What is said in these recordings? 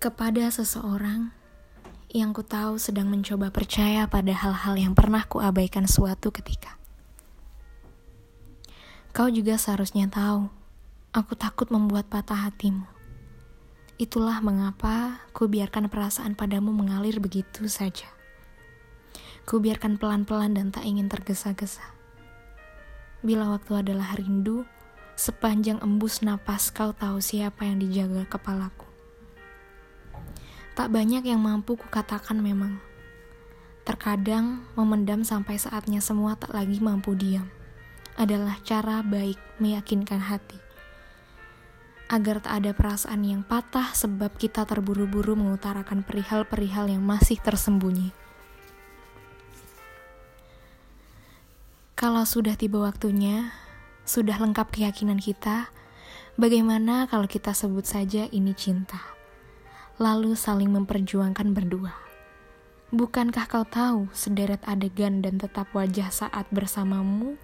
Kepada seseorang yang ku tahu sedang mencoba percaya pada hal-hal yang pernah ku abaikan suatu ketika. Kau juga seharusnya tahu, aku takut membuat patah hatimu. Itulah mengapa ku biarkan perasaan padamu mengalir begitu saja. Ku biarkan pelan-pelan dan tak ingin tergesa-gesa. Bila waktu adalah rindu, sepanjang embus napas kau tahu siapa yang dijaga kepalaku. Tak banyak yang mampu kukatakan memang. Terkadang memendam sampai saatnya semua tak lagi mampu diam. Adalah cara baik meyakinkan hati. Agar tak ada perasaan yang patah sebab kita terburu-buru mengutarakan perihal-perihal yang masih tersembunyi. Kalau sudah tiba waktunya, sudah lengkap keyakinan kita, bagaimana kalau kita sebut saja ini cinta? Lalu saling memperjuangkan berdua. Bukankah kau tahu sederet adegan dan tetap wajah saat bersamamu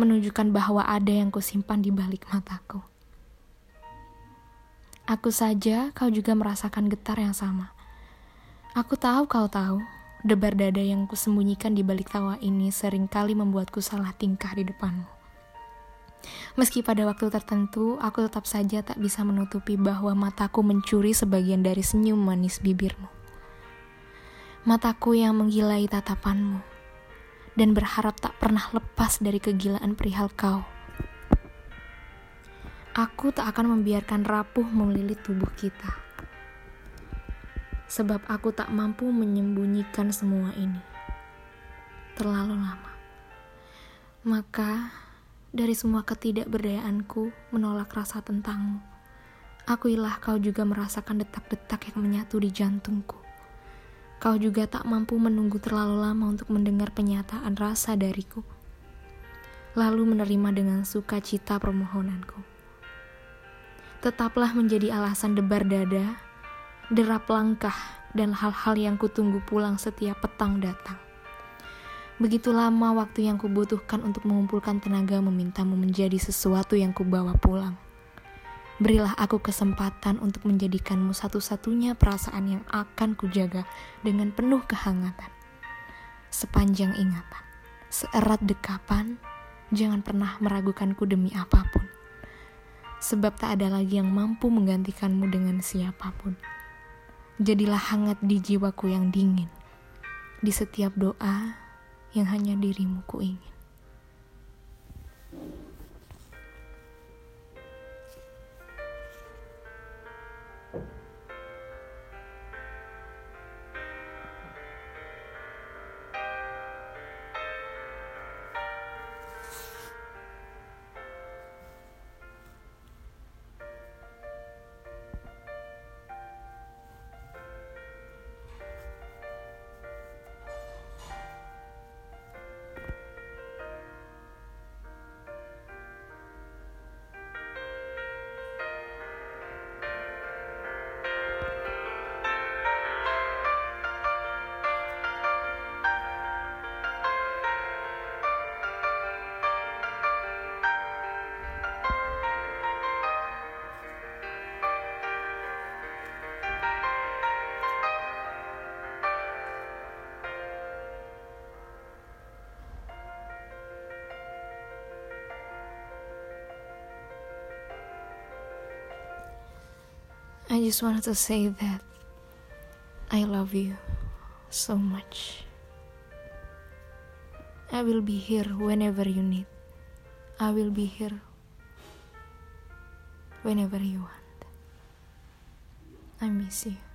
menunjukkan bahwa ada yang kusimpan di balik mataku? Aku saja, kau juga merasakan getar yang sama. Aku tahu kau tahu, debar dada yang kusembunyikan di balik tawa ini sering kali membuatku salah tingkah di depanmu. Meski pada waktu tertentu, aku tetap saja tak bisa menutupi bahwa mataku mencuri sebagian dari senyum manis bibirmu. Mataku yang menggilai tatapanmu, dan berharap tak pernah lepas dari kegilaan perihal kau. Aku tak akan membiarkan rapuh melilit tubuh kita. Sebab aku tak mampu menyembunyikan semua ini. Terlalu lama. Maka dari semua ketidakberdayaanku menolak rasa tentangmu. Akuilah kau juga merasakan detak-detak yang menyatu di jantungku. Kau juga tak mampu menunggu terlalu lama untuk mendengar penyataan rasa dariku. Lalu menerima dengan sukacita permohonanku. Tetaplah menjadi alasan debar dada, derap langkah, dan hal-hal yang kutunggu pulang setiap petang datang. Begitu lama waktu yang kubutuhkan untuk mengumpulkan tenaga memintamu menjadi sesuatu yang kubawa pulang. Berilah aku kesempatan untuk menjadikanmu satu-satunya perasaan yang akan kujaga dengan penuh kehangatan. Sepanjang ingatan, seerat dekapan, jangan pernah meragukanku demi apa pun. Sebab tak ada lagi yang mampu menggantikanmu dengan siapa pun. Jadilah hangat di jiwaku yang dingin. Di setiap doa, yang hanya dirimu ku I just wanted to say that I love you so much. I will be here whenever you need. I will be here whenever you want. I miss you.